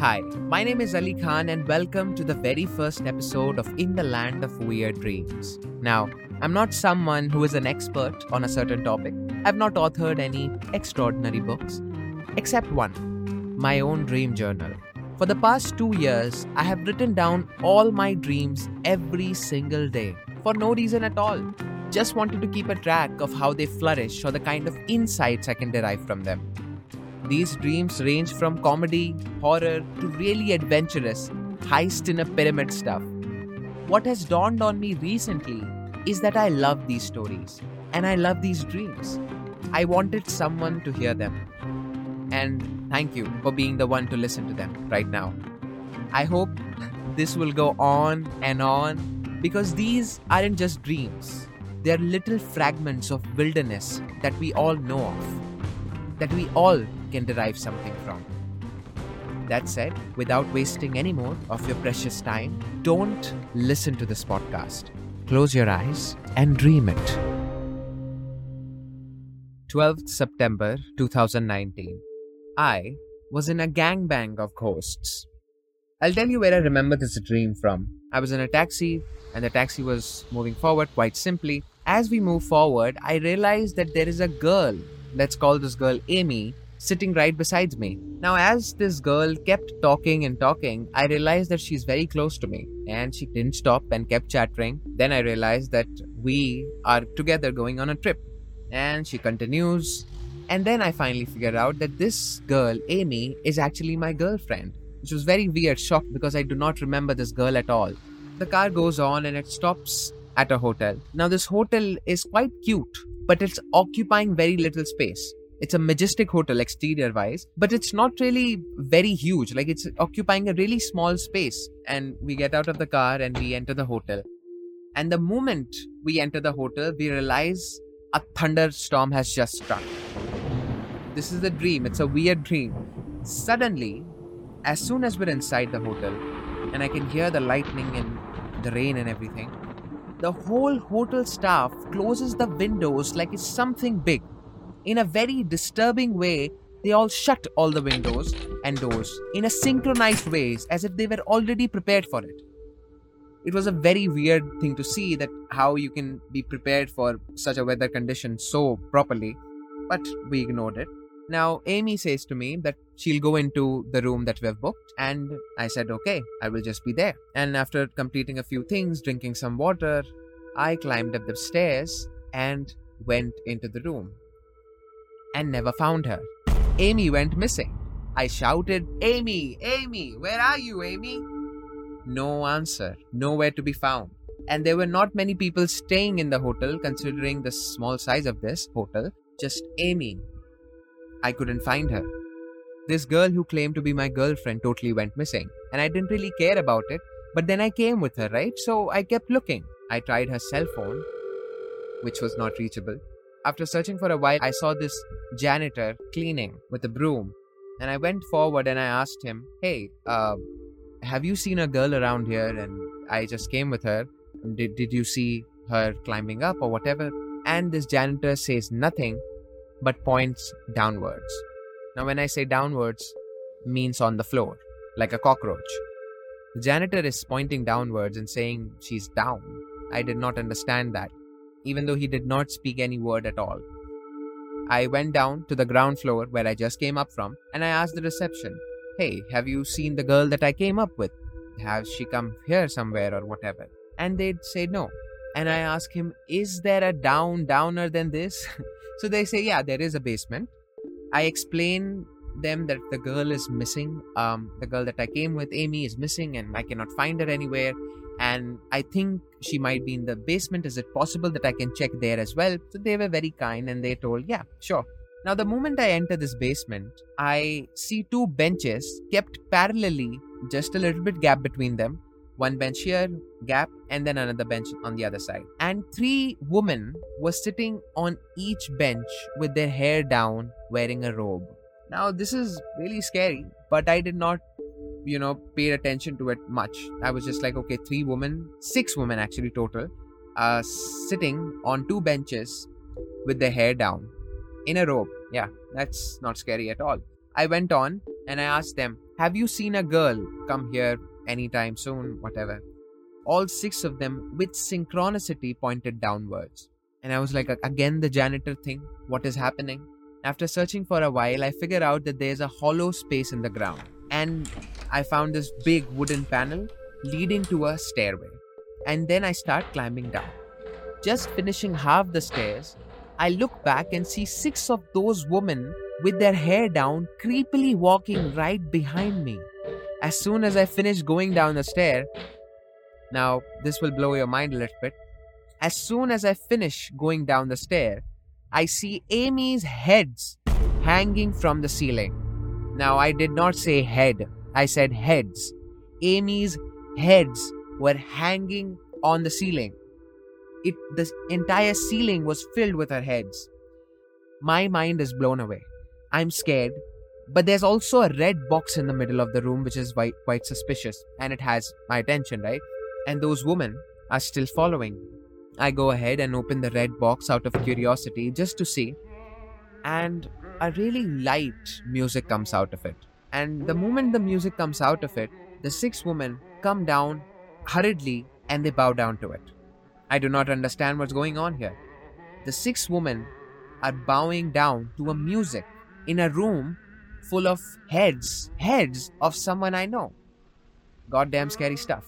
Hi, my name is Ali Khan, and welcome to the very first episode of In the Land of Weird Dreams. Now, I'm not someone who is an expert on a certain topic. I've not authored any extraordinary books, except one my own dream journal. For the past two years, I have written down all my dreams every single day for no reason at all. Just wanted to keep a track of how they flourish or the kind of insights I can derive from them. These dreams range from comedy, horror, to really adventurous, heist in a pyramid stuff. What has dawned on me recently is that I love these stories and I love these dreams. I wanted someone to hear them. And thank you for being the one to listen to them right now. I hope this will go on and on because these aren't just dreams, they're little fragments of wilderness that we all know of, that we all can derive something from. That said, without wasting any more of your precious time, don't listen to this podcast. Close your eyes and dream it. 12th September 2019. I was in a gangbang of ghosts. I'll tell you where I remember this dream from. I was in a taxi, and the taxi was moving forward quite simply. As we move forward, I realized that there is a girl, let's call this girl Amy, sitting right beside me. Now, as this girl kept talking and talking, I realized that she's very close to me and she didn't stop and kept chattering. Then I realized that we are together going on a trip. And she continues. And then I finally figured out that this girl, Amy, is actually my girlfriend, which was very weird, shocked because I do not remember this girl at all. The car goes on and it stops at a hotel. Now, this hotel is quite cute, but it's occupying very little space. It's a majestic hotel exterior wise, but it's not really very huge. Like it's occupying a really small space. And we get out of the car and we enter the hotel. And the moment we enter the hotel, we realize a thunderstorm has just struck. This is a dream, it's a weird dream. Suddenly, as soon as we're inside the hotel, and I can hear the lightning and the rain and everything, the whole hotel staff closes the windows like it's something big. In a very disturbing way, they all shut all the windows and doors in a synchronized ways as if they were already prepared for it. It was a very weird thing to see that how you can be prepared for such a weather condition so properly but we ignored it. Now amy says to me that she'll go into the room that we've booked and i said okay i will just be there. And after completing a few things drinking some water i climbed up the stairs and went into the room and never found her amy went missing i shouted amy amy where are you amy no answer, nowhere to be found. And there were not many people staying in the hotel considering the small size of this hotel, just Amy. I couldn't find her. This girl who claimed to be my girlfriend totally went missing, and I didn't really care about it, but then I came with her, right? So I kept looking. I tried her cell phone, which was not reachable. After searching for a while, I saw this janitor cleaning with a broom, and I went forward and I asked him, Hey, uh, have you seen a girl around here? And i just came with her. Did, did you see her climbing up or whatever? And this janitor says nothing but points downwards. Now when i say downwards means on the floor like a cockroach. The janitor is pointing downwards and saying she's down. I did not understand that even though he did not speak any word at all i went down to the ground floor where i just came up from and i asked the reception Hey, have you seen the girl that I came up with? Has she come here somewhere or whatever? And they'd say no. And I ask him, Is there a down downer than this? so they say, Yeah, there is a basement. I explain them that the girl is missing. Um, the girl that I came with, Amy, is missing and I cannot find her anywhere. And I think she might be in the basement. Is it possible that I can check there as well? So they were very kind and they told, Yeah, sure. Now, the moment I enter this basement, I see two benches kept parallelly, just a little bit gap between them. One bench here, gap, and then another bench on the other side. And three women were sitting on each bench with their hair down, wearing a robe. Now, this is really scary, but I did not, you know, paid attention to it much. I was just like, okay, three women, six women actually total, uh, sitting on two benches with their hair down in a robe. Yeah, that's not scary at all. I went on and I asked them, Have you seen a girl come here anytime soon? Whatever. All six of them, with synchronicity, pointed downwards. And I was like, Again, the janitor thing? What is happening? After searching for a while, I figure out that there's a hollow space in the ground. And I found this big wooden panel leading to a stairway. And then I start climbing down. Just finishing half the stairs, I look back and see six of those women with their hair down, creepily walking right behind me. As soon as I finish going down the stair, now this will blow your mind a little bit. As soon as I finish going down the stair, I see Amy's heads hanging from the ceiling. Now, I did not say head, I said heads. Amy's heads were hanging on the ceiling. It the entire ceiling was filled with her heads. My mind is blown away. I'm scared, but there's also a red box in the middle of the room which is quite, quite suspicious and it has my attention, right? And those women are still following. I go ahead and open the red box out of curiosity just to see. And a really light music comes out of it. And the moment the music comes out of it, the six women come down hurriedly and they bow down to it. I do not understand what's going on here. The six women are bowing down to a music in a room full of heads, heads of someone I know. Goddamn scary stuff.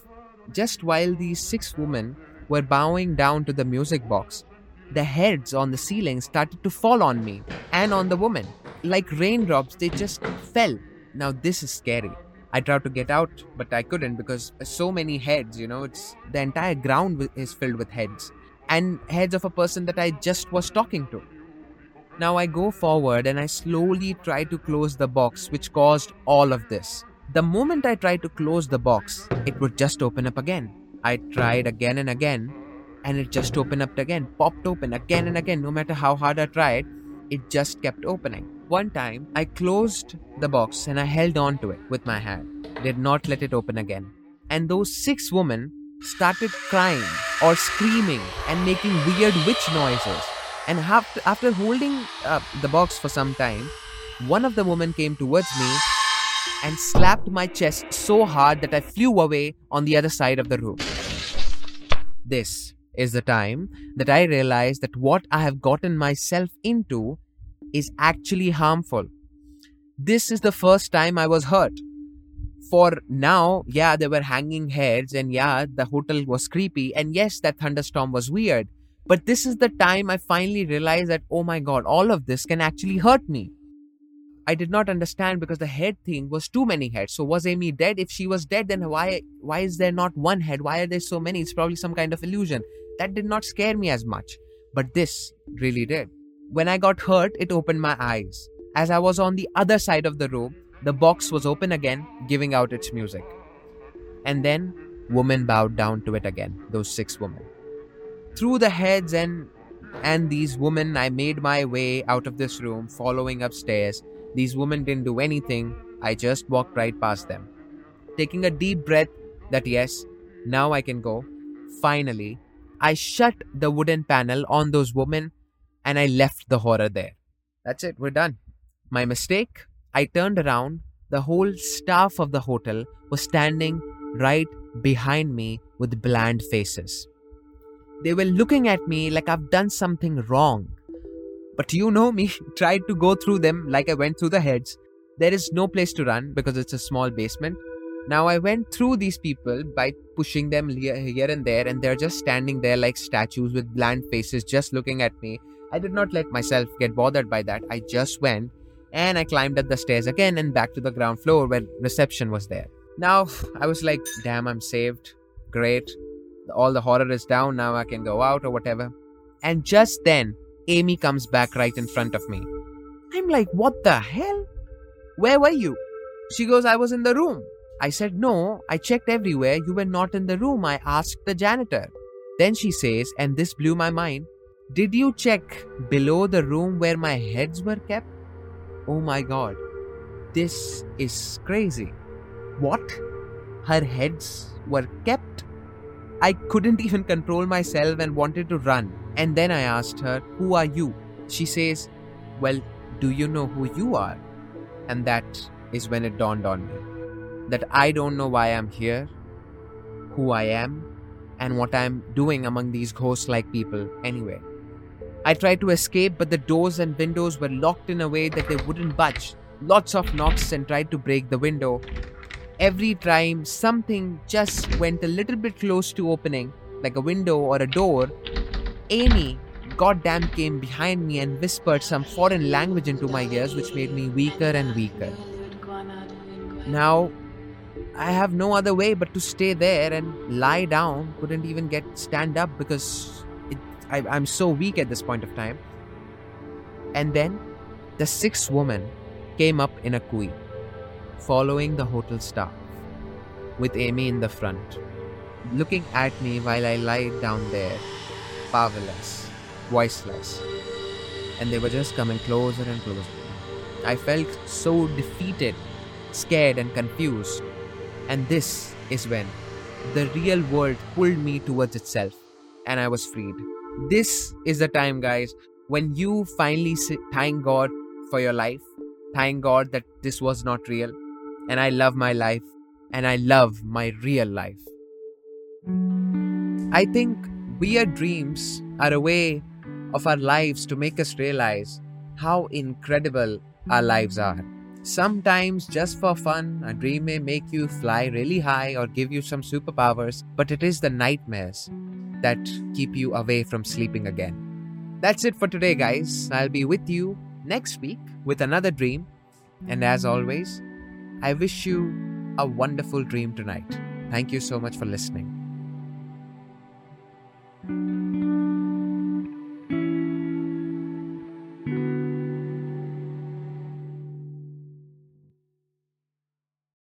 Just while these six women were bowing down to the music box, the heads on the ceiling started to fall on me and on the woman. Like raindrops, they just fell. Now, this is scary. I tried to get out, but I couldn't because so many heads, you know, it's the entire ground is filled with heads and heads of a person that I just was talking to. Now I go forward and I slowly try to close the box, which caused all of this. The moment I tried to close the box, it would just open up again. I tried again and again, and it just opened up again, popped open again and again. No matter how hard I tried, it just kept opening. One time, I closed the box and I held on to it with my hand, did not let it open again. And those six women started crying or screaming and making weird witch noises. And after, after holding uh, the box for some time, one of the women came towards me and slapped my chest so hard that I flew away on the other side of the room. This is the time that I realized that what I have gotten myself into is actually harmful. This is the first time I was hurt. For now, yeah, there were hanging heads, and yeah, the hotel was creepy, and yes, that thunderstorm was weird. But this is the time I finally realized that, oh my god, all of this can actually hurt me. I did not understand because the head thing was too many heads. So was Amy dead? If she was dead, then why why is there not one head? Why are there so many? It's probably some kind of illusion. That did not scare me as much. But this really did. When I got hurt, it opened my eyes. As I was on the other side of the room, the box was open again, giving out its music. And then women bowed down to it again, those six women. Through the heads and and these women, I made my way out of this room, following upstairs these women didn't do anything, I just walked right past them. Taking a deep breath that yes, now I can go. Finally, I shut the wooden panel on those women and I left the horror there. That's it, we're done. My mistake? I turned around. The whole staff of the hotel was standing right behind me with bland faces. They were looking at me like I've done something wrong. But you know me, tried to go through them like I went through the heads. There is no place to run because it's a small basement. Now I went through these people by pushing them here and there, and they're just standing there like statues with bland faces, just looking at me. I did not let myself get bothered by that. I just went and I climbed up the stairs again and back to the ground floor where reception was there. Now I was like, damn, I'm saved. Great. All the horror is down. Now I can go out or whatever. And just then, Amy comes back right in front of me. I'm like, what the hell? Where were you? She goes, I was in the room. I said, no, I checked everywhere. You were not in the room. I asked the janitor. Then she says, and this blew my mind, did you check below the room where my heads were kept? Oh my god, this is crazy. What? Her heads were kept? I couldn't even control myself and wanted to run. And then I asked her, Who are you? She says, Well, do you know who you are? And that is when it dawned on me that I don't know why I'm here, who I am, and what I'm doing among these ghost like people anyway. I tried to escape, but the doors and windows were locked in a way that they wouldn't budge. Lots of knocks and tried to break the window. Every time something just went a little bit close to opening, like a window or a door, Amy goddamn came behind me and whispered some foreign language into my ears, which made me weaker and weaker. Now, I have no other way but to stay there and lie down. Couldn't even get stand up because it, I, I'm so weak at this point of time. And then the sixth woman came up in a kui, following the hotel staff, with Amy in the front, looking at me while I lie down there, powerless, voiceless. And they were just coming closer and closer. I felt so defeated, scared, and confused. And this is when the real world pulled me towards itself and I was freed. This is the time, guys, when you finally say, thank God for your life, thank God that this was not real, and I love my life, and I love my real life. I think weird dreams are a way of our lives to make us realize how incredible our lives are. Sometimes, just for fun, a dream may make you fly really high or give you some superpowers, but it is the nightmares that keep you away from sleeping again. That's it for today, guys. I'll be with you next week with another dream. And as always, I wish you a wonderful dream tonight. Thank you so much for listening.